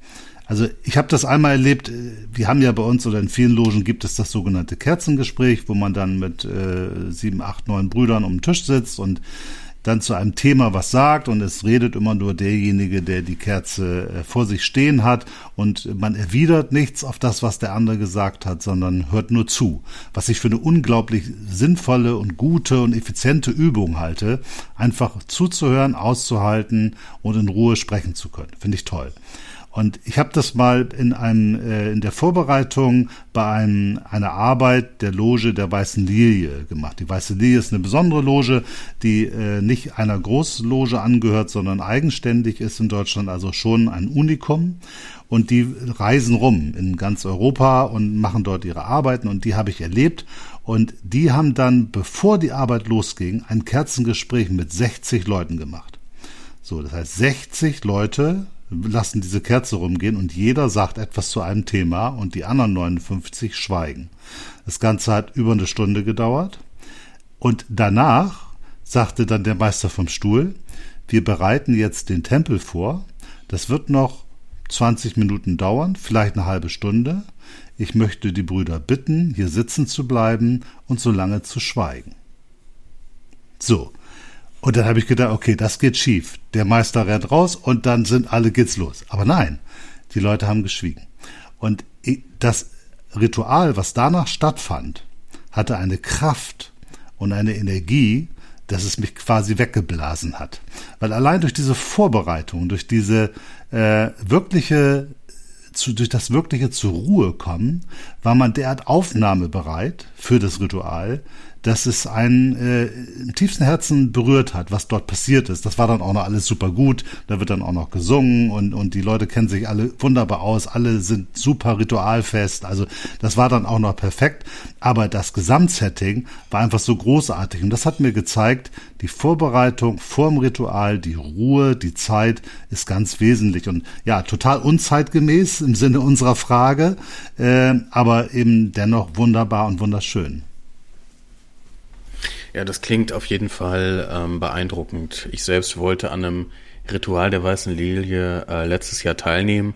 Also ich habe das einmal erlebt, äh, wir haben ja bei uns oder in vielen Logen gibt es das sogenannte Kerzengespräch, wo man dann mit äh, sieben, acht, neun Brüdern um den Tisch sitzt und dann zu einem Thema was sagt und es redet immer nur derjenige, der die Kerze äh, vor sich stehen hat und man erwidert nichts auf das, was der andere gesagt hat, sondern hört nur zu. Was ich für eine unglaublich sinnvolle und gute und effiziente Übung halte, einfach zuzuhören, auszuhalten und in Ruhe sprechen zu können. Finde ich toll. Und ich habe das mal in einem äh, in der Vorbereitung bei einem, einer Arbeit der Loge der Weißen Lilie gemacht. Die Weiße Lilie ist eine besondere Loge, die äh, nicht einer Großloge angehört, sondern eigenständig ist in Deutschland, also schon ein Unikum. Und die reisen rum in ganz Europa und machen dort ihre Arbeiten und die habe ich erlebt. Und die haben dann, bevor die Arbeit losging, ein Kerzengespräch mit 60 Leuten gemacht. So, das heißt 60 Leute lassen diese Kerze rumgehen und jeder sagt etwas zu einem Thema und die anderen 59 schweigen. Das Ganze hat über eine Stunde gedauert und danach sagte dann der Meister vom Stuhl, wir bereiten jetzt den Tempel vor, das wird noch 20 Minuten dauern, vielleicht eine halbe Stunde. Ich möchte die Brüder bitten, hier sitzen zu bleiben und so lange zu schweigen. So, und dann habe ich gedacht, okay, das geht schief. Der Meister rennt raus und dann sind alle geht's los. Aber nein, die Leute haben geschwiegen. Und das Ritual, was danach stattfand, hatte eine Kraft und eine Energie, dass es mich quasi weggeblasen hat. Weil allein durch diese Vorbereitung, durch diese äh, wirkliche zu, durch das wirkliche zur Ruhe kommen, war man derart aufnahmebereit für das Ritual, dass es einen äh, im tiefsten Herzen berührt hat, was dort passiert ist. Das war dann auch noch alles super gut. Da wird dann auch noch gesungen und, und die Leute kennen sich alle wunderbar aus. Alle sind super ritualfest. Also das war dann auch noch perfekt. Aber das Gesamtsetting war einfach so großartig. Und das hat mir gezeigt, die Vorbereitung vorm Ritual, die Ruhe, die Zeit ist ganz wesentlich. Und ja, total unzeitgemäß im Sinne unserer Frage, äh, aber eben dennoch wunderbar und wunderschön. Ja, das klingt auf jeden Fall ähm, beeindruckend. Ich selbst wollte an einem Ritual der Weißen Lilie äh, letztes Jahr teilnehmen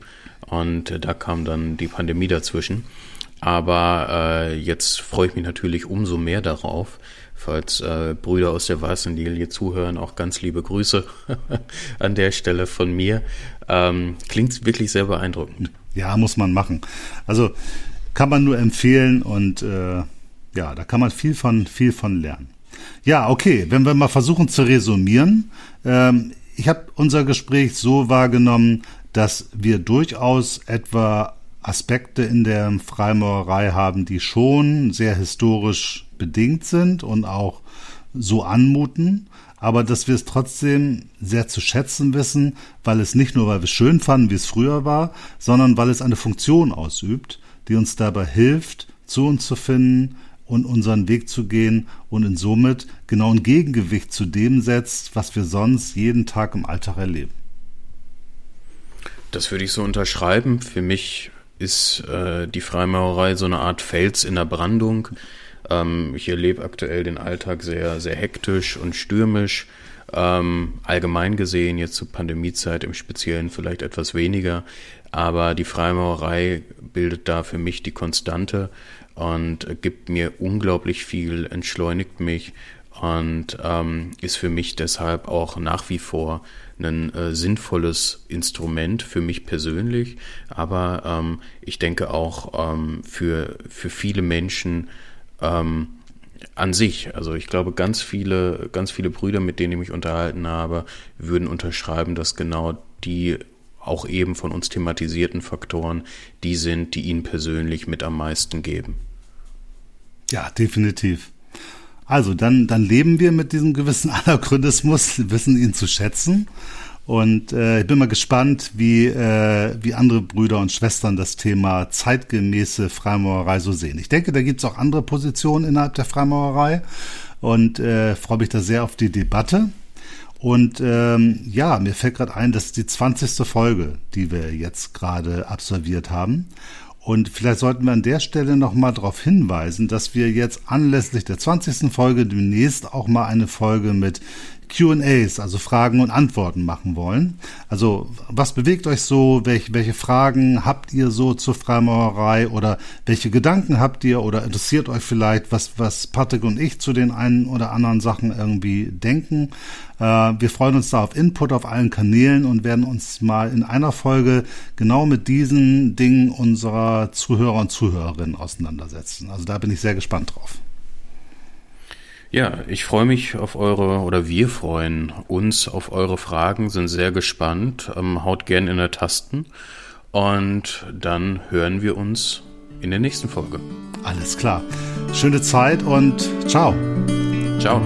und äh, da kam dann die Pandemie dazwischen. Aber äh, jetzt freue ich mich natürlich umso mehr darauf. Falls äh, Brüder aus der Weißen Lilie zuhören, auch ganz liebe Grüße (laughs) an der Stelle von mir. Ähm, klingt wirklich sehr beeindruckend. Ja, muss man machen. Also kann man nur empfehlen und äh, ja, da kann man viel von viel von lernen. Ja, okay, wenn wir mal versuchen zu resümieren. Ähm, ich habe unser Gespräch so wahrgenommen, dass wir durchaus etwa Aspekte in der Freimaurerei haben, die schon sehr historisch bedingt sind und auch so anmuten, aber dass wir es trotzdem sehr zu schätzen wissen, weil es nicht nur, weil wir es schön fanden, wie es früher war, sondern weil es eine Funktion ausübt, die uns dabei hilft, zu uns zu finden, und unseren Weg zu gehen und in somit genau ein Gegengewicht zu dem setzt, was wir sonst jeden Tag im Alltag erleben. Das würde ich so unterschreiben. Für mich ist äh, die Freimaurerei so eine Art Fels in der Brandung. Ähm, ich erlebe aktuell den Alltag sehr, sehr hektisch und stürmisch. Ähm, allgemein gesehen, jetzt zur Pandemiezeit im Speziellen vielleicht etwas weniger. Aber die Freimaurerei bildet da für mich die Konstante und gibt mir unglaublich viel, entschleunigt mich und ähm, ist für mich deshalb auch nach wie vor ein äh, sinnvolles Instrument für mich persönlich, aber ähm, ich denke auch ähm, für, für viele Menschen ähm, an sich. Also ich glaube, ganz viele, ganz viele Brüder, mit denen ich mich unterhalten habe, würden unterschreiben, dass genau die auch eben von uns thematisierten Faktoren die sind, die ihnen persönlich mit am meisten geben. Ja, definitiv. Also dann, dann leben wir mit diesem gewissen (laughs) Anachronismus, wissen ihn zu schätzen. Und äh, ich bin mal gespannt, wie, äh, wie andere Brüder und Schwestern das Thema zeitgemäße Freimaurerei so sehen. Ich denke, da gibt es auch andere Positionen innerhalb der Freimaurerei. und äh, freue mich da sehr auf die Debatte. Und ähm, ja, mir fällt gerade ein, das ist die 20. Folge, die wir jetzt gerade absolviert haben. Und vielleicht sollten wir an der Stelle nochmal darauf hinweisen, dass wir jetzt anlässlich der 20. Folge demnächst auch mal eine Folge mit QAs, also Fragen und Antworten machen wollen. Also was bewegt euch so? Welche, welche Fragen habt ihr so zur Freimaurerei oder welche Gedanken habt ihr oder interessiert euch vielleicht, was, was Patrick und ich zu den einen oder anderen Sachen irgendwie denken? Äh, wir freuen uns da auf Input auf allen Kanälen und werden uns mal in einer Folge genau mit diesen Dingen unserer Zuhörer und Zuhörerinnen auseinandersetzen. Also da bin ich sehr gespannt drauf. Ja, ich freue mich auf eure, oder wir freuen uns auf eure Fragen, sind sehr gespannt. Ähm, haut gern in der Tasten. Und dann hören wir uns in der nächsten Folge. Alles klar. Schöne Zeit und ciao. Ciao.